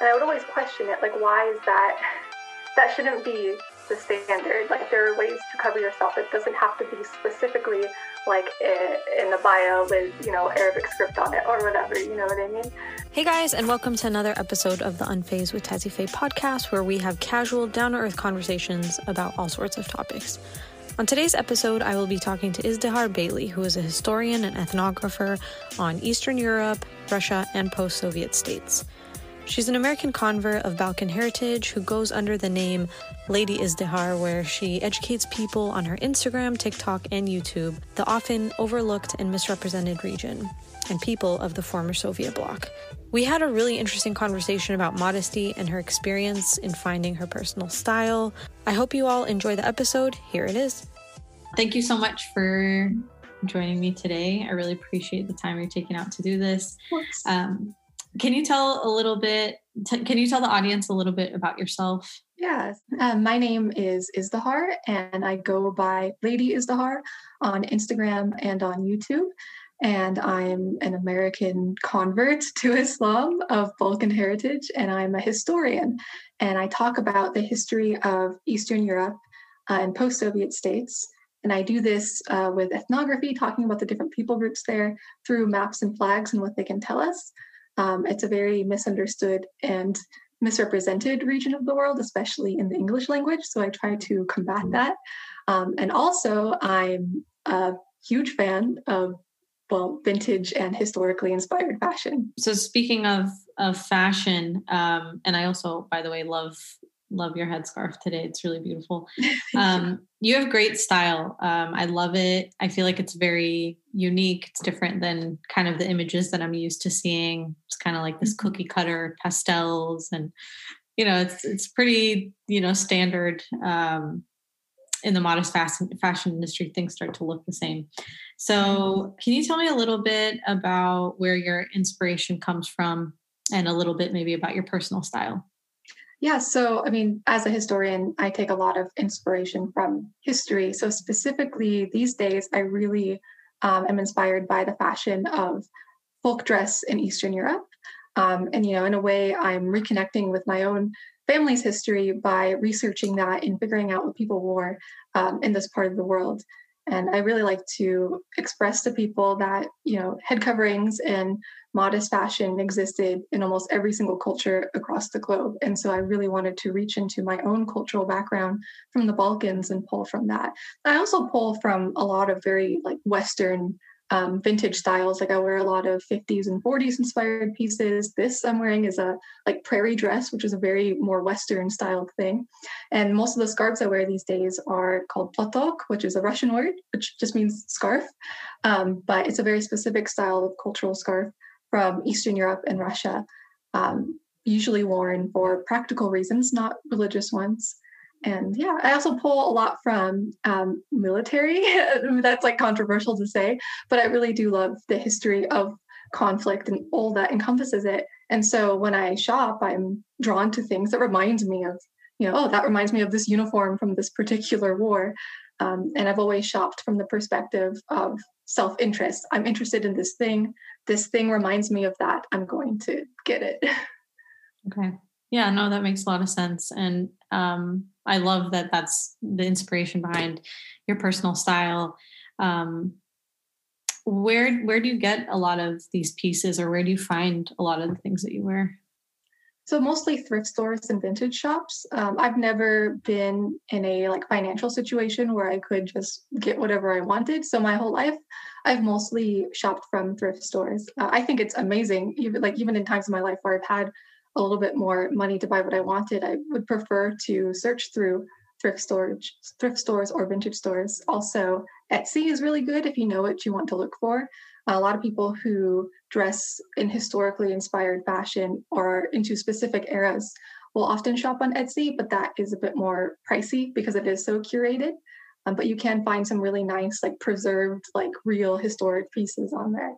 And I would always question it, like, why is that? That shouldn't be the standard. Like, there are ways to cover yourself. It doesn't have to be specifically like in the abaya with, you know, Arabic script on it or whatever, you know what I mean? Hey guys, and welcome to another episode of the Unfazed with Tazzy Faye podcast, where we have casual, down to earth conversations about all sorts of topics. On today's episode, I will be talking to Izdihar Bailey, who is a historian and ethnographer on Eastern Europe, Russia, and post Soviet states. She's an American convert of Balkan heritage who goes under the name Lady Izdihar, where she educates people on her Instagram, TikTok, and YouTube, the often overlooked and misrepresented region and people of the former Soviet bloc. We had a really interesting conversation about modesty and her experience in finding her personal style. I hope you all enjoy the episode. Here it is. Thank you so much for joining me today. I really appreciate the time you're taking out to do this. Um, can you tell a little bit? T- can you tell the audience a little bit about yourself? Yeah, um, my name is Izdihar, and I go by Lady Izdihar on Instagram and on YouTube. And I'm an American convert to Islam of Balkan heritage, and I'm a historian. And I talk about the history of Eastern Europe uh, and post Soviet states. And I do this uh, with ethnography, talking about the different people groups there through maps and flags and what they can tell us. Um, it's a very misunderstood and misrepresented region of the world, especially in the English language. So I try to combat mm. that. Um, and also, I'm a huge fan of well, vintage and historically inspired fashion. So speaking of of fashion, um, and I also, by the way, love love your headscarf today. It's really beautiful. Um, you have great style. Um, I love it. I feel like it's very unique. It's different than kind of the images that I'm used to seeing. It's kind of like this mm-hmm. cookie cutter pastels, and you know, it's it's pretty you know standard. Um, in the modest fashion fashion industry, things start to look the same. So, can you tell me a little bit about where your inspiration comes from, and a little bit maybe about your personal style? Yeah, so I mean, as a historian, I take a lot of inspiration from history. So, specifically these days, I really um, am inspired by the fashion of folk dress in Eastern Europe. Um, and, you know, in a way, I'm reconnecting with my own family's history by researching that and figuring out what people wore um, in this part of the world. And I really like to express to people that, you know, head coverings and modest fashion existed in almost every single culture across the globe. And so I really wanted to reach into my own cultural background from the Balkans and pull from that. I also pull from a lot of very like Western um, vintage styles. Like I wear a lot of 50s and 40s inspired pieces. This I'm wearing is a like prairie dress, which is a very more Western styled thing. And most of the scarves I wear these days are called platok, which is a Russian word, which just means scarf. Um, but it's a very specific style of cultural scarf from Eastern Europe and Russia, um, usually worn for practical reasons, not religious ones and yeah i also pull a lot from um, military. That's like controversial to say but i really do love the history of conflict and all that encompasses it. And so when i shop i'm drawn to things that reminds me of you know oh that reminds me of this uniform from this particular war. Um, and i've always shopped from the perspective of self-interest. I'm interested in this thing. This thing reminds me of that. I'm going to get it. Okay. Yeah no that makes a lot of sense. And um, I love that that's the inspiration behind your personal style. Um, where where do you get a lot of these pieces, or where do you find a lot of the things that you wear? So mostly thrift stores and vintage shops. Um, I've never been in a like financial situation where I could just get whatever I wanted. So my whole life, I've mostly shopped from thrift stores. Uh, I think it's amazing, even like even in times of my life where I've had a little bit more money to buy what I wanted, I would prefer to search through thrift storage, thrift stores or vintage stores. Also, Etsy is really good if you know what you want to look for. A lot of people who dress in historically inspired fashion or into specific eras will often shop on Etsy, but that is a bit more pricey because it is so curated. Um, but you can find some really nice, like preserved, like real historic pieces on there.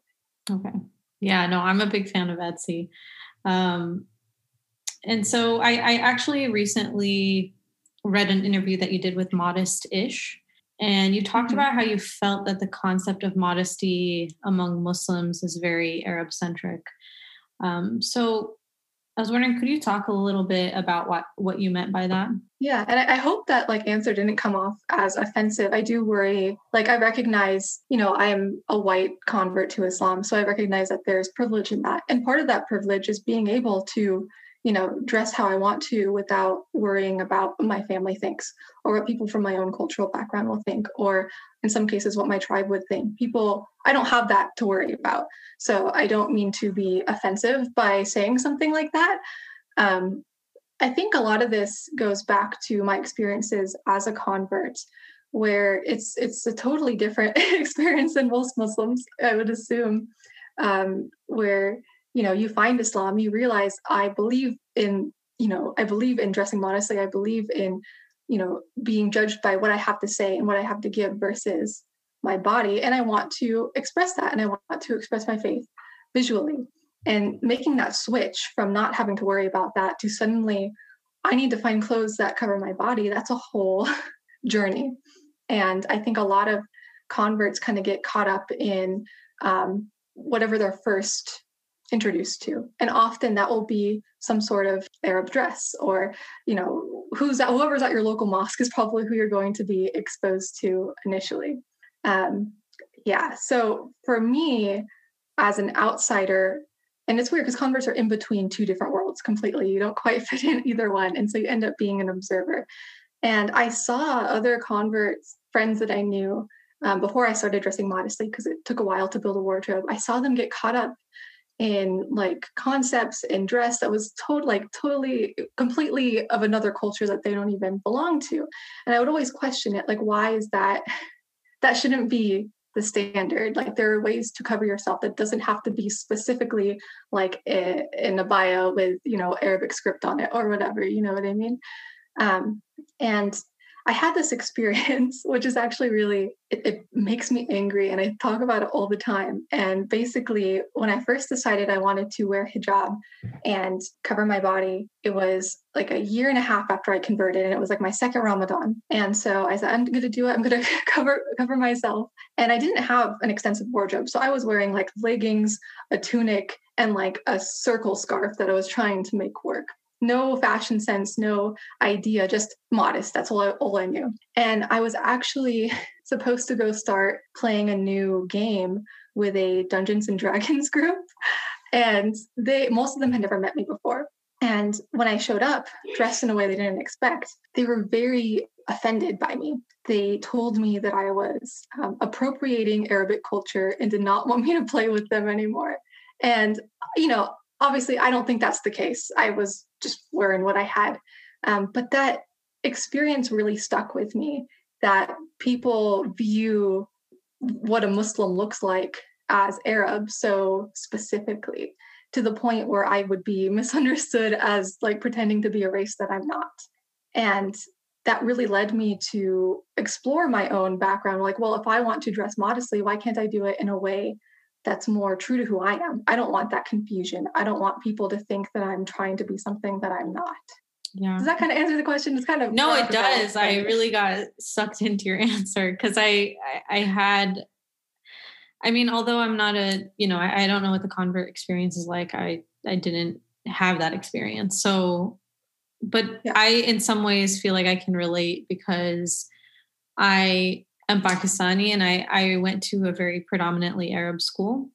Okay. Yeah, no, I'm a big fan of Etsy. Um, and so I, I actually recently read an interview that you did with Modest Ish. And you talked mm-hmm. about how you felt that the concept of modesty among Muslims is very Arab centric. Um, so, I was wondering, could you talk a little bit about what what you meant by that? Yeah, and I, I hope that like answer didn't come off as offensive. I do worry. Like I recognize, you know, I am a white convert to Islam, so I recognize that there's privilege in that, and part of that privilege is being able to you know, dress how I want to without worrying about what my family thinks or what people from my own cultural background will think, or in some cases, what my tribe would think. People, I don't have that to worry about. So I don't mean to be offensive by saying something like that. Um, I think a lot of this goes back to my experiences as a convert, where it's it's a totally different experience than most Muslims, I would assume, um, where you know you find islam you realize i believe in you know i believe in dressing modestly i believe in you know being judged by what i have to say and what i have to give versus my body and i want to express that and i want to express my faith visually. And making that switch from not having to worry about that to suddenly i need to find clothes that cover my body that's a whole journey. And i think a lot of converts kind of get caught up in um, whatever their first introduced to. And often that will be some sort of arab dress or you know who's whoever's at your local mosque is probably who you're going to be exposed to initially. Um, yeah so for me as an outsider and it's weird because converts are in between two different worlds completely. You don't quite fit in either one and so you end up being an observer. And i saw other converts friends that i knew um, before i started dressing modestly because it took a while to build a wardrobe i saw them get caught up in like concepts and dress that was total like totally completely of another culture that they don't even belong to. And i would always question it like why is that that shouldn't be the standard? Like there are ways to cover yourself that doesn't have to be specifically like a, in abaya with you know arabic script on it or whatever you know what i mean? Um, and I had this experience, which is actually really, it, it, makes me angry. And I talk about it all the time. And basically, when I first decided I wanted to wear hijab and cover my body, it was like a year and a half after I converted. And it was like my second Ramadan. And so I said, I'm going to do it. I'm going to cover, cover myself. And I didn't have an extensive wardrobe. So I was wearing like leggings, a tunic, and like a circle scarf that I was trying to make work no fashion sense, no idea, just modest. That's all I, all I knew. And I was actually supposed to go start playing a new game with a Dungeons and Dragons group. And they most of them had never met me before. And when I showed up dressed in a way they didn't expect, they were very offended by me. They told me that I was um, appropriating Arabic culture and did not want me to play with them anymore. And, you know, obviously i don't think that's the case. I was just wearing what i had. Um, but that experience really stuck with me that people view what a muslim looks like as arab so specifically to the point where i would be misunderstood as like pretending to be a race that i'm not. And that really led me to explore my own background like well if i want to dress modestly why can't i do it in a way that's more true to who I am. I don't want that confusion. I don't want people to think that I'm trying to be something that I'm not. Yeah. Does that kind of answer the question? It's kind of no, it does. I really got sucked into your answer because I, I, I had I mean, although I'm not a, you know, I, I, don't know what the convert experience is like. I I didn't have that experience. So but yeah. I in some ways feel like I can relate because I am Pakistani and I, I went to a very predominantly Arab school.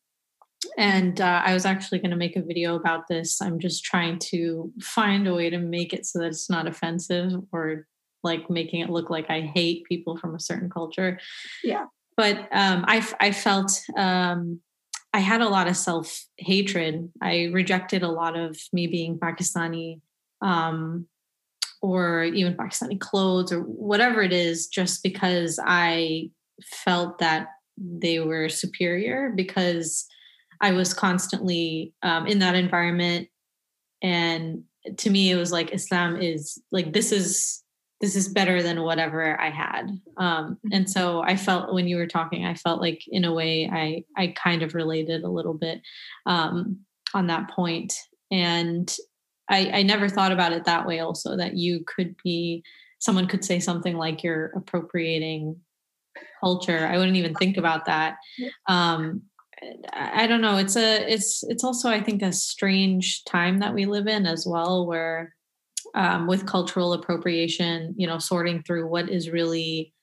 And uh, I was actually going to make a video about this. I'm just trying to find a way to make it so that it's not offensive or like making it look like I hate people from a certain culture. Yeah. But um, I, I felt um, I had a lot of self hatred. I rejected a lot of me being Pakistani. Um, or even Pakistani clothes or whatever it is, just because I felt that they were superior because I was constantly um, in that environment. And to me, it was like Islam is like, this is this is better than whatever I had. Um, and so I felt when you were talking, I felt like in a way I I kind of related a little bit um, on that point. And I, I never thought about it that way also that you could be someone could say something like you're appropriating culture i wouldn't even think about that um, I don't know. It's a it's it's also I think a strange time that we live in as well, where um, with cultural appropriation, you know, sorting through what is really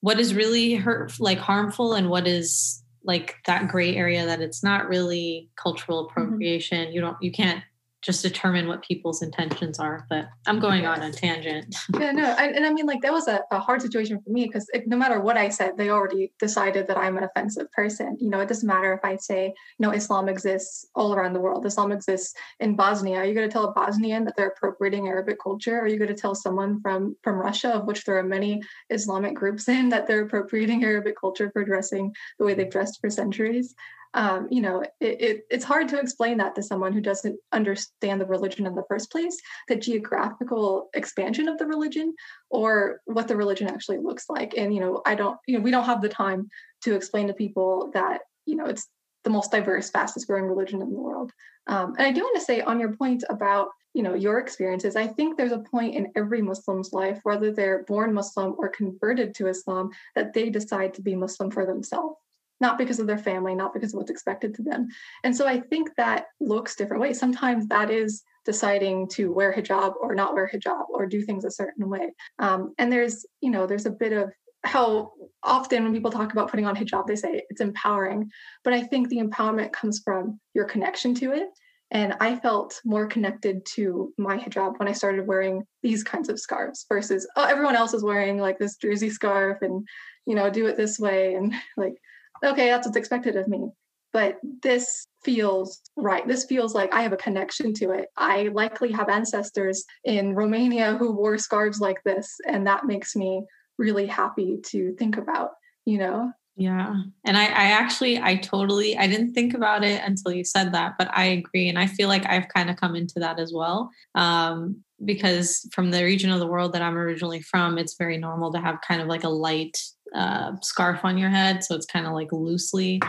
what is really hurt like harmful and what is like that gray area that it's not really cultural mm-hmm. appropriation. Mm-hmm. You don't you can't just determine what people's intentions are. But I'm going on a tangent. yeah, no, and, and I mean, like that was a, a hard situation for me because no matter what I said, they already decided that I'm an offensive person. You know, it doesn't matter if I say, you know, Islam exists all around the world. Islam exists in Bosnia. Are you going to tell a Bosnian that they're appropriating Arabic culture? Are you going to tell someone from from Russia, of which there are many Islamic groups in, that they're appropriating Arabic culture for dressing the way they've dressed for centuries? Um, you know, it, it, it's hard to explain that to someone who doesn't understand the religion in the first place, the geographical expansion of the religion, or what the religion actually looks like. And you know, I don't, you know, we don't have the time to explain to people that you know it's the most diverse, fastest growing religion in the world. Um, and I do want to say on your point about you know your experiences i think there's a point in every muslim's life whether they're born muslim or converted to islam that they decide to be muslim for themselves not because of their family, not because of what's expected to them. And so I think that looks different ways. Sometimes that is deciding to wear hijab or not wear hijab or do things a certain way. Um, and there's, you know, there's a bit of how often when people talk about putting on hijab, they say it's empowering. But I think the empowerment comes from your connection to it. And I felt more connected to my hijab when I started wearing these kinds of scarves versus, oh, everyone else is wearing like this jersey scarf and, you know, do it this way. And like, okay, that's what's expected of me. But this feels right. This feels like I have a connection to it. I likely have ancestors in Romania who wore scarves like this. And that makes me really happy to think about, you know? Yeah. And I, I actually, I totally, I didn't think about it until you said that, but I agree. And I feel like I've kind of come into that as well. Um, because from the region of the world that I'm originally from, it's very normal to have kind of like a light uh, scarf on your head, so it's kind of like loosely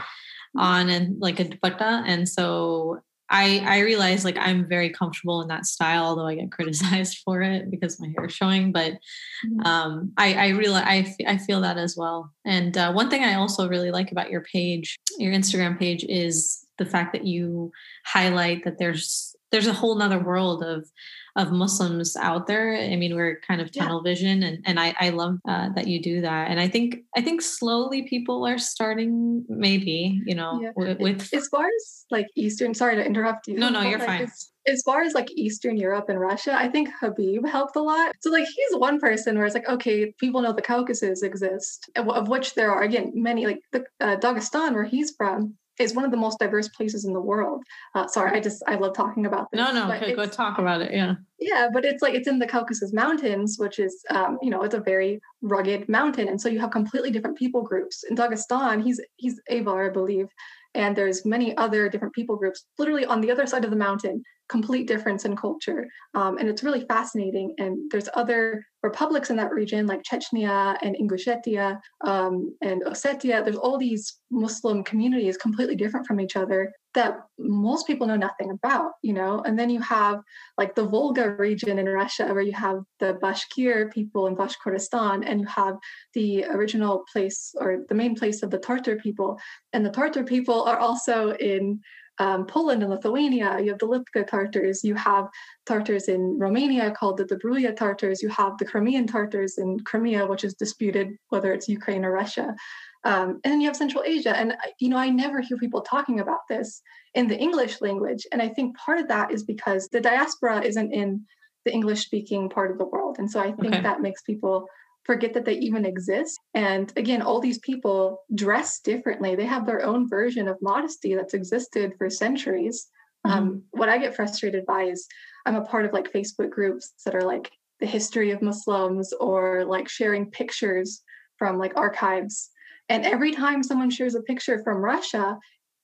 on and like a dupatta. And so I I realize like I'm very comfortable in that style, although I get criticized for it because my hair is showing. But mm-hmm. um, I I realize I, f- I feel that as well. And uh, one thing I also really like about your page, your Instagram page, is the fact that you highlight that there's there's a whole nother world of of Muslims out there. I mean, we're kind of tunnel yeah. vision, and and I I love uh, that you do that. And I think I think slowly people are starting, maybe you know, yeah. with, with, as far as like Eastern. Sorry to interrupt you. No, no, you're like, fine. As, as far as like Eastern Europe and Russia, I think Habib helped a lot. So like he's one person where it's like, okay, people know the Caucasus exist, of, which there are again many. Like the uh, Dagestan, where he's from, is one of the most diverse places in the world. Uh, sorry, I just I love talking about this. No, no, okay, go talk about it. Yeah, yeah, but it's like it's in the Caucasus Mountains, which is um, you know it's a very rugged mountain, and so you have completely different people groups. In Dagestan, he's he's Avar, I believe, and there's many other different people groups literally on the other side of the mountain complete difference in culture um, and it's really fascinating and there's other republics in that region like chechnya and ingushetia um, and ossetia. There's all these muslim communities completely different from each other that most people know nothing about you know? And then you have like the volga region in russia where you have the bashkir people in bashkortostan and you have the original place or the main place of the tartar people. And the tartar people are also in um, Poland and Lithuania, you have the Lipka Tartars, you have Tartars in Romania called the Dobruja Tartars, you have the Crimean Tartars in Crimea, which is disputed whether it's Ukraine or Russia. Um, and then you have Central Asia. And, you know, I never hear people talking about this in the English language. And I think part of that is because the diaspora isn't in the English speaking part of the world. And so I think okay. that makes people forget that they even exist. And again, all these people dress differently. They have their own version of modesty that's existed for centuries. Mm-hmm. Um, what I get frustrated by is I'm a part of like Facebook groups that are like the history of Muslims or like sharing pictures from like archives. And every time someone shares a picture from Russia,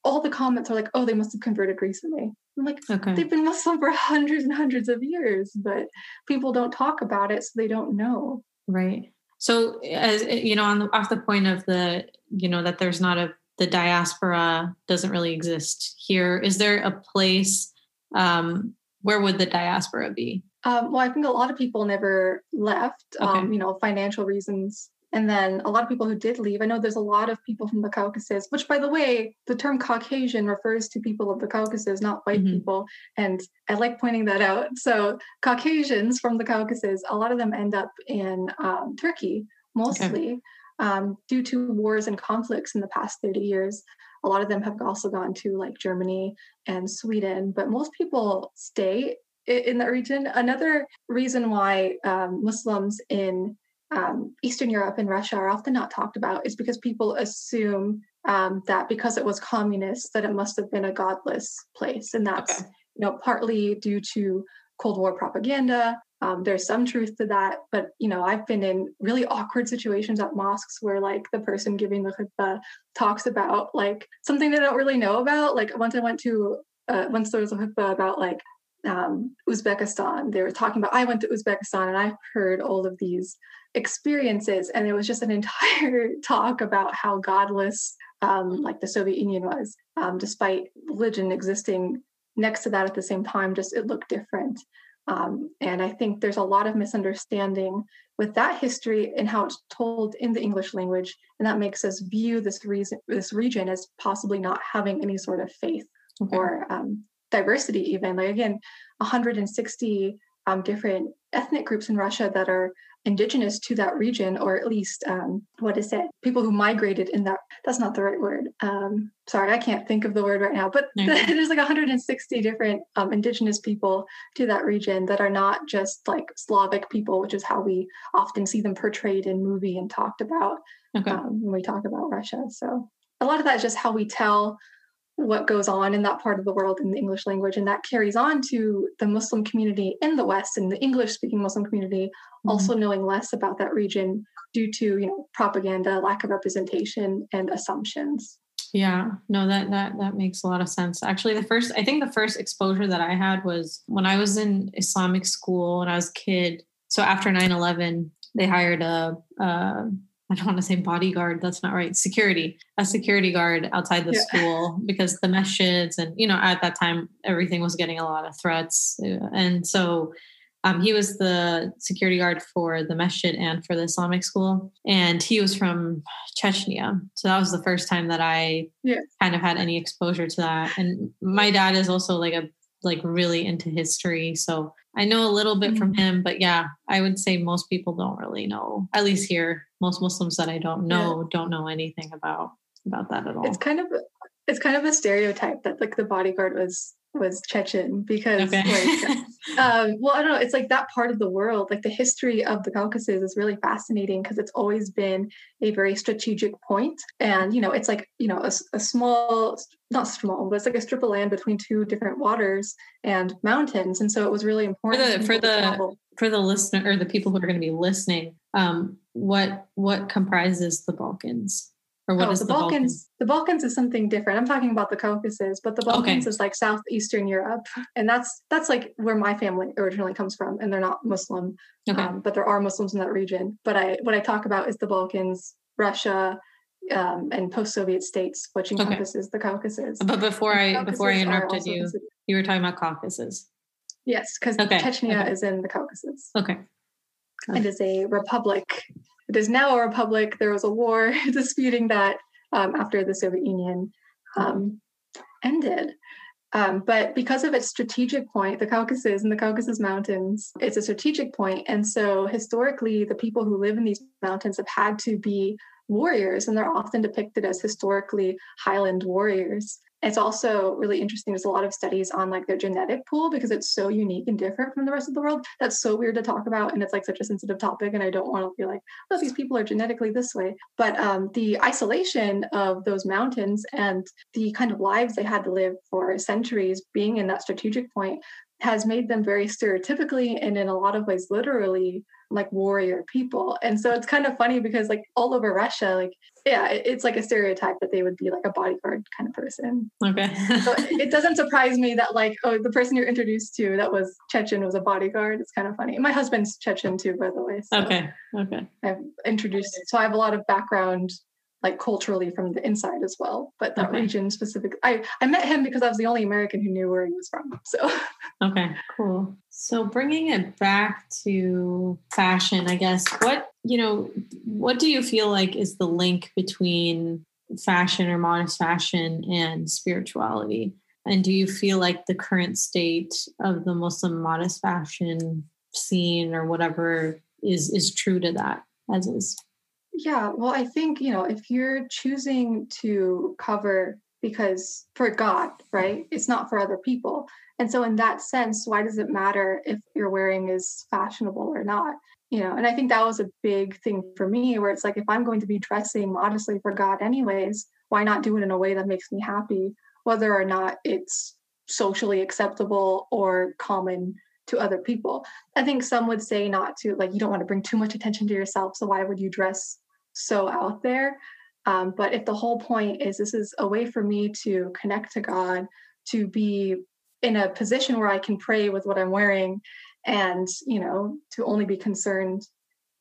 all the comments are like, oh, they must have converted recently. I'm like, okay. they've been Muslim for hundreds and hundreds of years, but people don't talk about it, so they don't know. Right. So, as you know, on the, off the point of the, you know, that there's not a the diaspora doesn't really exist here. Is there a place? Um, where would the diaspora be? Um, well, I think a lot of people never left. Okay. Um, you know, financial reasons And then a lot of people who did leave, I know there's a lot of people from the Caucasus, which, by the way, the term Caucasian refers to people of the Caucasus, not white mm-hmm. people. And I like pointing that out. So, Caucasians from the Caucasus, a lot of them end up in um, Turkey mostly okay. um, due to wars and conflicts in the past 30 years. A lot of them have also gone to like Germany and Sweden, but most people stay in that region. Another reason why um, Muslims in um, Eastern Europe and Russia are often not talked about is because people assume um, that because it was communist that it must have been a godless place, and that's okay. you know partly due to Cold War propaganda. Um, there's some truth to that, but you know I've been in really awkward situations at mosques where like the person giving the khutbah talks about like something they don't really know about. Like once I went to uh, once there was a khutbah about like um, Uzbekistan. They were talking about, I went to Uzbekistan and I heard all of these experiences. And it was just an entire talk about how godless, um, like the Soviet Union was, um, despite religion existing next to that at the same time, just it looked different. Um, and I think there's a lot of misunderstanding with that history and how it's told in the English language. And that makes us view this, reason, this region as possibly not having any sort of faith okay. or um, diversity even like again 160 um, different ethnic groups in russia that are indigenous to that region or at least um, what is it people who migrated in that that's not the right word um, sorry i can't think of the word right now but there's like 160 different um, indigenous people to that region that are not just like slavic people which is how we often see them portrayed in movie and talked about okay. Um, when we talk about russia so a lot of that is just how we tell what goes on in that part of the world in the English language. And that carries on to the Muslim community in the West and the English speaking Muslim community mm-hmm. also knowing less about that region due to, you know, propaganda, lack of representation, and assumptions. Yeah, no, that that that makes a lot of sense. Actually, the first I think the first exposure that I had was when I was in Islamic school when I was a kid. So after 9-11, they hired a, a I don't want to say bodyguard, that's not right. Security, a security guard outside the yeah. school because the masjids and you know at that time everything was getting a lot of threats, and so um, he was the security guard for the masjid and for the Islamic school, and he was from Chechnya. So that was the first time that I yeah. kind of had any exposure to that. And my dad is also like a like really into history, so I know a little bit from mm-hmm. him, but yeah, I would say most people don't really know. At least here, most Muslims that I don't know yeah. don't know anything about about that at all. It's kind of it's kind of a stereotype that like the bodyguard was was Chechen because okay. like um, well I don't know it's like that part of the world like the history of the Caucasus is really fascinating because it's always been a very strategic point and you know it's like you know a, a, small not small but it's like a strip of land between two different waters and mountains. And so it was really important for the for the for the listener or the people who are going to be listening um, what what comprises the Balkans or what oh, is the, the Balkans? Balkans? The Balkans is something different. I'm talking about the Caucasus, but the Balkans okay. is like southeastern Europe, and that's that's like where my family originally comes from, and they're not Muslim, okay. um, but there are Muslims in that region. But I what I talk about is the Balkans, Russia, um, and post-Soviet states, which encompasses okay. the Caucasus. But before I before I interrupted you, you were talking about Caucasus. Yes, because. Chechnya is in the Caucasus. Okay. It is a republic it is now a republic. There was a war disputing that um, after the Soviet Union um, ended. Um, but because of its strategic point, the Caucasus and the Caucasus Mountains, it's a strategic point. And so historically, the people who live in these mountains have had to be warriors, and they're often depicted as historically Highland warriors it's also really interesting there's a lot of studies on like their genetic pool because it's so unique and different from the rest of the world. That's so weird to talk about and it's like such a sensitive topic and i don't want to be like oh these people are genetically this way. But um, the isolation of those mountains and the kind of lives they had to live for centuries being in that strategic point has made them very stereotypically and in a lot of ways literally like warrior people. And so it's kind of funny because like all over russia like yeah it's like a stereotype that they would be like a bodyguard kind of person. Okay. So it doesn't surprise me that like oh the person you're introduced to that was chechen was a bodyguard it's kind of funny. My husband's chechen too by the way so okay okay. I've introduced so i have a lot of background like culturally from the inside as well. But that okay. region specifically, I I met him because I was the only American who knew where he was from. So okay, cool. So bringing it back to fashion, I guess what you know what do you feel like is the link between fashion or modest fashion and spirituality? And do you feel like the current state of the Muslim modest fashion scene or whatever is is true to that as is? Yeah, well, I think, you know, if you're choosing to cover because for God, right? It's not for other people. And so in that sense, why does it matter if you're wearing is fashionable or not? You know, and I think that was a big thing for me where it's like if I'm going to be dressing modestly for God anyways, why not do it in a way that makes me happy, whether or not it's socially acceptable or common to other people. I think some would say not to, like, you don't want to bring too much attention to yourself. So why would you dress so out there? Um, but if the whole point is this is a way for me to connect to God, to be in a position where I can pray with what I'm wearing, and you know, to only be concerned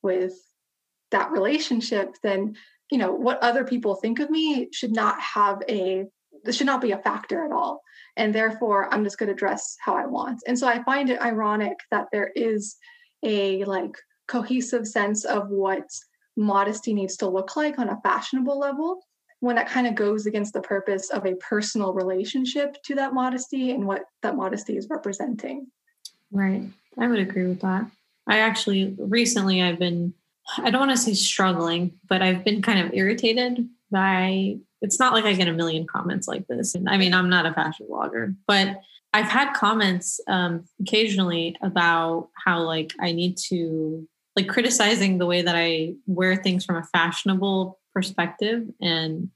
with that relationship, then you know what other people think of me should not have a this should not be a factor at all and therefore i'm just going to dress how i want and so i find it ironic that there is a like cohesive sense of what modesty needs to look like on a fashionable level when that kind of goes against the purpose of a personal relationship to that modesty and what that modesty is representing right i would agree with that i actually recently i've been i don't want to say struggling but i've been kind of irritated by it's not like I get a million comments like this. And I mean, I'm not a fashion blogger, but I've had comments um, occasionally about how like I need to like criticizing the way that I wear things from a fashionable perspective and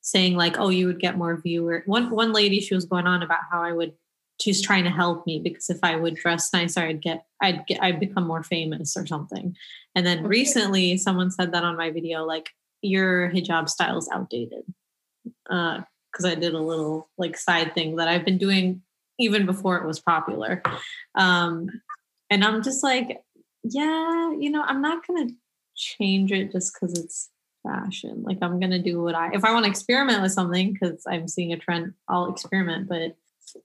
saying like, oh, you would get more viewer. One one lady, she was going on about how I would. She's trying to help me because if I would dress nicer, I'd get, I'd get, I'd become more famous or something. And then okay. recently, someone said that on my video, like your hijab style is outdated because uh, I did a little like side thing that I've been doing even before it was popular. Um, and I'm just like, yeah, you know, I'm not gonna change it just because it's fashion. Like I'm gonna do what I if I want to experiment with something because I'm seeing a trend, I'll experiment. But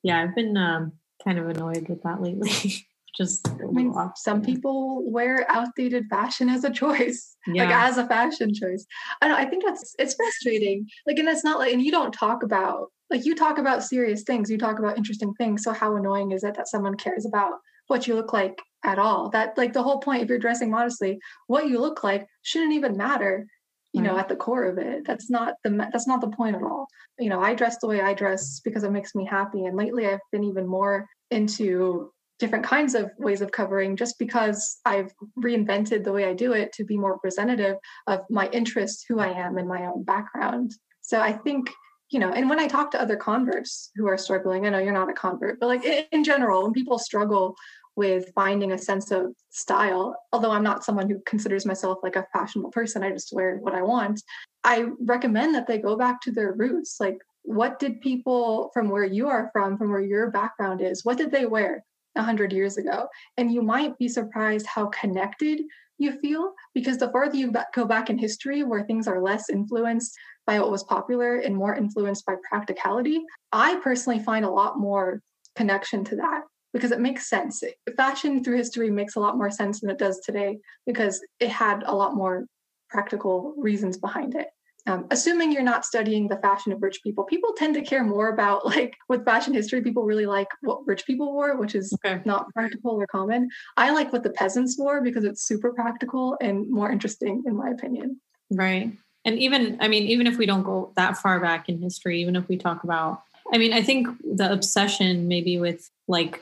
yeah, I've been um, kind of annoyed with that lately. just I mean, some people wear outdated fashion as a choice yeah. like as a fashion choice i know i think that's it's frustrating like and that's not like and you don't talk about like you talk about serious things you talk about interesting things so how annoying is it that someone cares about what you look like at all. That like the whole point if you're dressing modestly what you look like shouldn't even matter you know at the core of it. That's not the that's not the point at all. You know i dress the way i dress because it makes me happy and lately i've been even more into different kinds of ways of covering just because I've reinvented the way I do it to be more representative of my interests, who I am, and my own background. So I think, you know, and when I talk to other converts who are struggling, I know you're not a convert, but like in general, when people struggle with finding a sense of style, although I'm not someone who considers myself like a fashionable person, I just wear what I want. I recommend that they go back to their roots. Like, what did people from where you are from, from where your background is, what did they wear? 100 years ago. And you might be surprised how connected you feel because the farther you go back in history, where things are less influenced by what was popular and more influenced by practicality, I personally find a lot more connection to that because it makes sense. Fashion through history makes a lot more sense than it does today because it had a lot more practical reasons behind it um, assuming you're not studying the fashion of rich people people tend to care more about like with fashion history people really like what rich people wore which is okay. not practical or common i like what the peasants wore because it's super practical and more interesting in my opinion right and even i mean even if we don't go that far back in history even if we talk about i mean i think the obsession maybe with like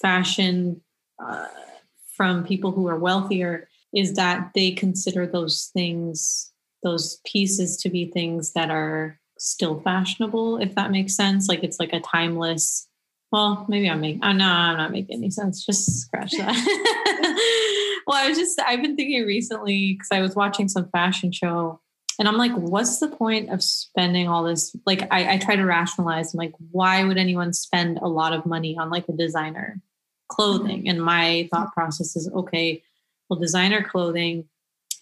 fashion uh, from people who are wealthier is that they consider those things those pieces to be things that are still fashionable, if that makes sense. Like it's like a timeless. Well, maybe I'm making. Oh no, I'm not making any sense. Just scratch that. well, I was just. I've been thinking recently because I was watching some fashion show, and I'm like, what's the point of spending all this? Like, I, I try to rationalize. I'm like, why would anyone spend a lot of money on like a designer clothing? And my thought process is, okay, well, designer clothing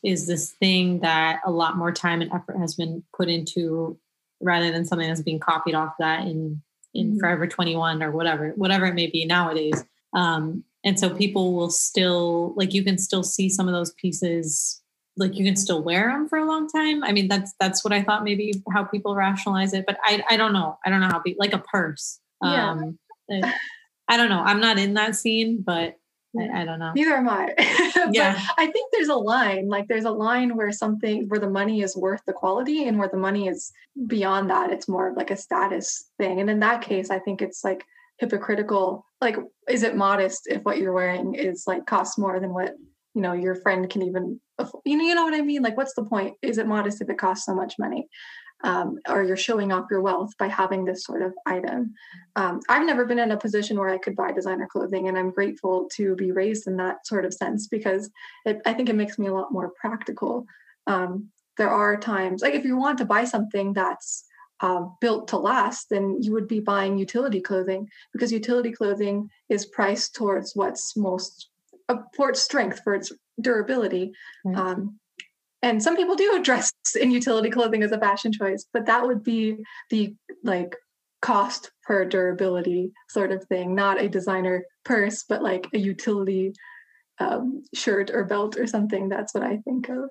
is this thing that a lot more time and effort has been put into rather than something that's being copied off that in in mm-hmm. forever 21 or whatever whatever it may be nowadays um and so people will still like you can still see some of those pieces like you can still wear them for a long time. I mean, that's that's what I thought maybe how people rationalize it, but I I don't know. I don't know how be like a purse. Yeah. Um, I don't know. I'm not in that scene, but I, I don't know. Neither am I. yeah. I think there's a line. Like there's a line where something where the money is worth the quality and where the money is beyond that. It's more of like a status thing. And in that case, I think it's like hypocritical. Like, is it modest if what you're wearing is like costs more than what you know your friend can even you know you know what I mean? Like, what's the point? Is it modest if it costs so much money? um, or you're showing off your wealth by having this sort of item. Um, I've never been in a position where I could buy designer clothing, and I'm grateful to be raised in that sort of sense because it, I think it makes me a lot more practical. Um, there are times, like if you want to buy something that's uh, built to last, then you would be buying utility clothing because utility clothing is priced towards what's most uh, for its strength, for its durability. Right. Um, and some people do dress in utility clothing as a fashion choice but that would be the like cost per durability sort of thing not a designer purse but like a utility um, shirt or belt or something that's what i think of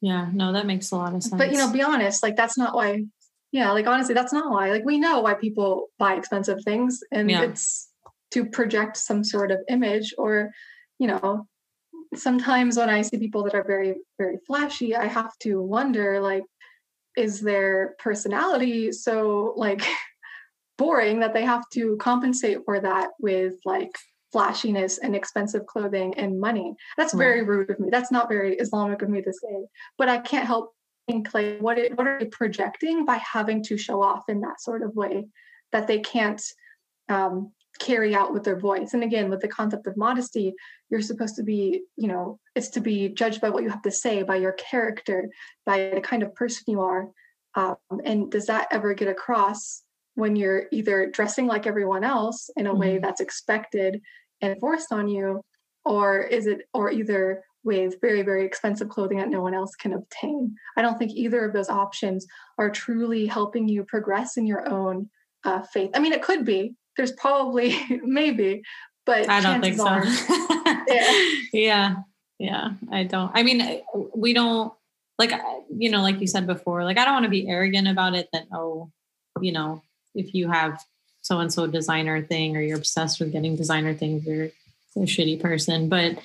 yeah no that makes a lot of sense but you know be honest like that's not why yeah like honestly that's not why like we know why people buy expensive things and yeah. it's to project some sort of image or you know sometimes when I see people that are very, very flashy, I have to wonder like, is their personality so like boring that they have to compensate for that with like flashiness and expensive clothing and money? That's very rude of me. That's not very Islamic of me to say. But I can't help think like what it, what are they projecting by having to show off in that sort of way that they can't um, carry out with their voice. And again, with the concept of modesty, you're supposed to be, you know, it's to be judged by what you have to say, by your character, by the kind of person you are. Um, and does that ever get across when you're either dressing like everyone else in a mm-hmm. way that's expected and forced on you, or is it, or either with very, very expensive clothing that no one else can obtain? I don't think either of those options are truly helping you progress in your own uh, faith. I mean, it could be, there's probably maybe, but I don't think so. Yeah. yeah. Yeah. I don't. I mean, eh, we don't like, you know, like you said before, like I don't want to be arrogant about it that, oh, you know, if you have so and so designer thing or you're obsessed with getting designer things, you're a shitty person. But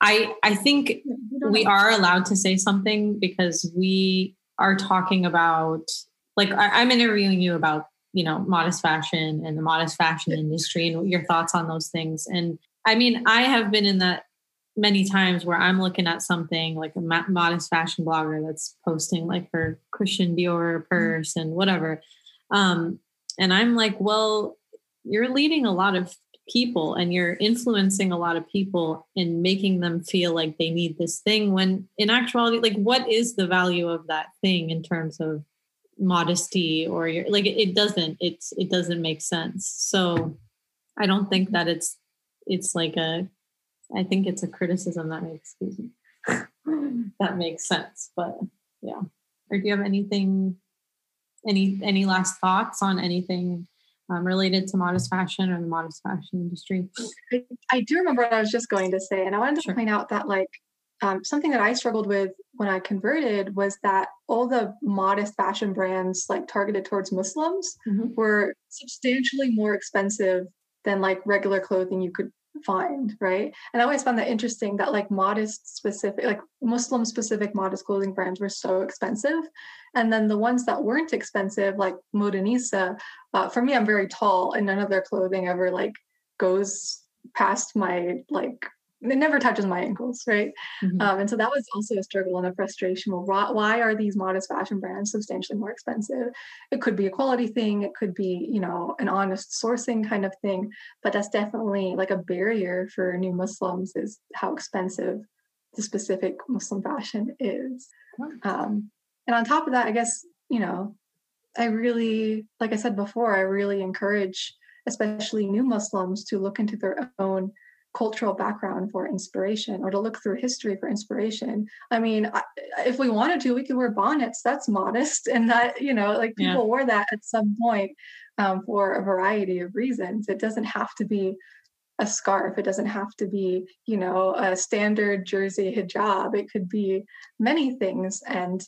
I I think we are allowed to say something because we are talking about like I, I'm interviewing you about you know modest fashion and the modest fashion industry and your thoughts on those things. And i mean i have been in that many times where i'm looking at something like a modest fashion blogger that's posting like her christian dior mm-hmm. purse and whatever. Um, and i'm like well you're leading a lot of people and you're influencing a lot of people and making them feel like they need this thing when in actuality like what is the value of that thing in terms of modesty or your like it, doesn't it's it doesn't make sense. So i don't think that it's it's like a i think it's a criticism that makes excuse me that makes sense but yeah. Or do you have anything any any last thoughts on anything um, related to modest fashion or the modest fashion industry? I, I, do remember what i was just going to say and i wanted to sure. point out that like um, something that I struggled with when I converted was that all the modest fashion brands, like targeted towards Muslims, mm-hmm. were substantially more expensive than like regular clothing you could find, right? And I always found that interesting that like modest specific, like Muslim specific modest clothing brands were so expensive. And then the ones that weren't expensive, like Modanisa, uh, for me, I'm very tall and none of their clothing ever like goes past my like it never touches my ankles, right? Mm-hmm. Um, and so that was also a struggle and a frustration. Well, why are these modest fashion brands substantially more expensive? It could be a quality thing, it could be, you know, an honest sourcing kind of thing, but that's definitely like a barrier for new Muslims is how expensive the specific Muslim fashion is. Um, and on top of that, I guess, you know, I really, like I said before, I really encourage, especially new Muslims, to look into their own cultural background for inspiration or to look through history for inspiration. I mean, if we wanted to, we could wear bonnets. That's modest. And that, you know, like people yeah. wore that at some point um, for a variety of reasons. It doesn't have to be a scarf. It doesn't have to be, you know, a standard jersey hijab. It could be many things. And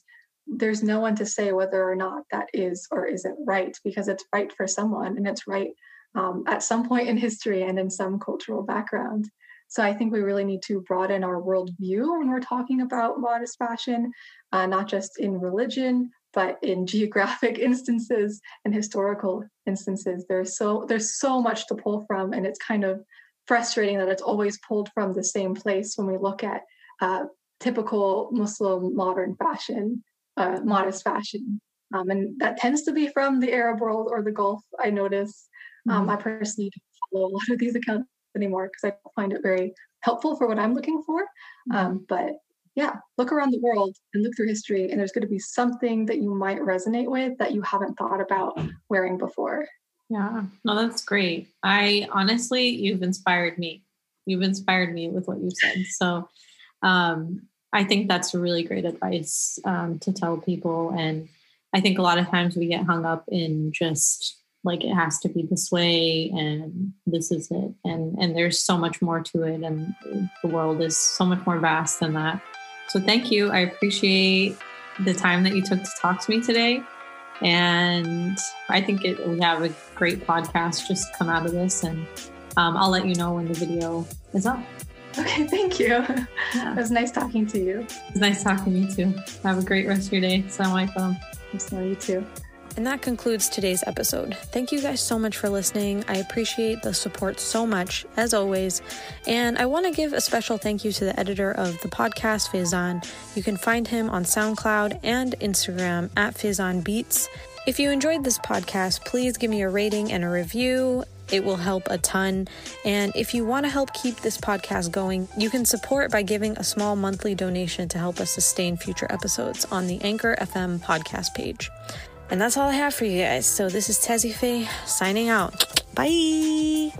there's no one to say whether or not that is or isn't right because it's right for someone and it's right um, at some point in history and in some cultural background. So I think we really need to broaden our worldview when we're talking about modest fashion, uh, not just in religion, but in geographic instances and historical instances. There's so there's so much to pull from, and it's kind of frustrating that it's always pulled from the same place when we look at uh, typical Muslim modern fashion, uh, modest fashion. Um, and that tends to be from the Arab world or the Gulf. I notice. Um, mm-hmm. I personally don't follow a lot of these accounts anymore because I find it very helpful for what I'm looking for. Mm-hmm. Um, but yeah, look around the world and look through history, and there's going to be something that you might resonate with that you haven't thought about wearing before. Yeah, no, that's great. I honestly, you've inspired me. You've inspired me with what you said. So, um, I think that's really great advice um, to tell people. And I think a lot of times we get hung up in just like it has to be this way and this is it. And and there's so much more to it and the world is so much more vast than that. So thank you. I appreciate the time that you took to talk to me today. And i think it, we have a great podcast just come out of this and um, i'll let you know when the video is up. Okay thank you. Yeah. it was nice talking to you. It was nice talking to you too. Have a great rest of your day. Assalamualaikum. Assalamu you too and that concludes today's episode. Thank you guys so much for listening. I appreciate the support so much, as always. And I want to give a special thank you to the editor of the podcast, Faizan. You can find him on SoundCloud and Instagram at Faizan Beats. If you enjoyed this podcast, please give me a rating and a review. It will help a ton. And if you want to help keep this podcast going, you can support by giving a small monthly donation to help us sustain future episodes on the Anchor FM podcast page. And that's all I have for you guys. So this is Tezzy Faye signing out. Bye.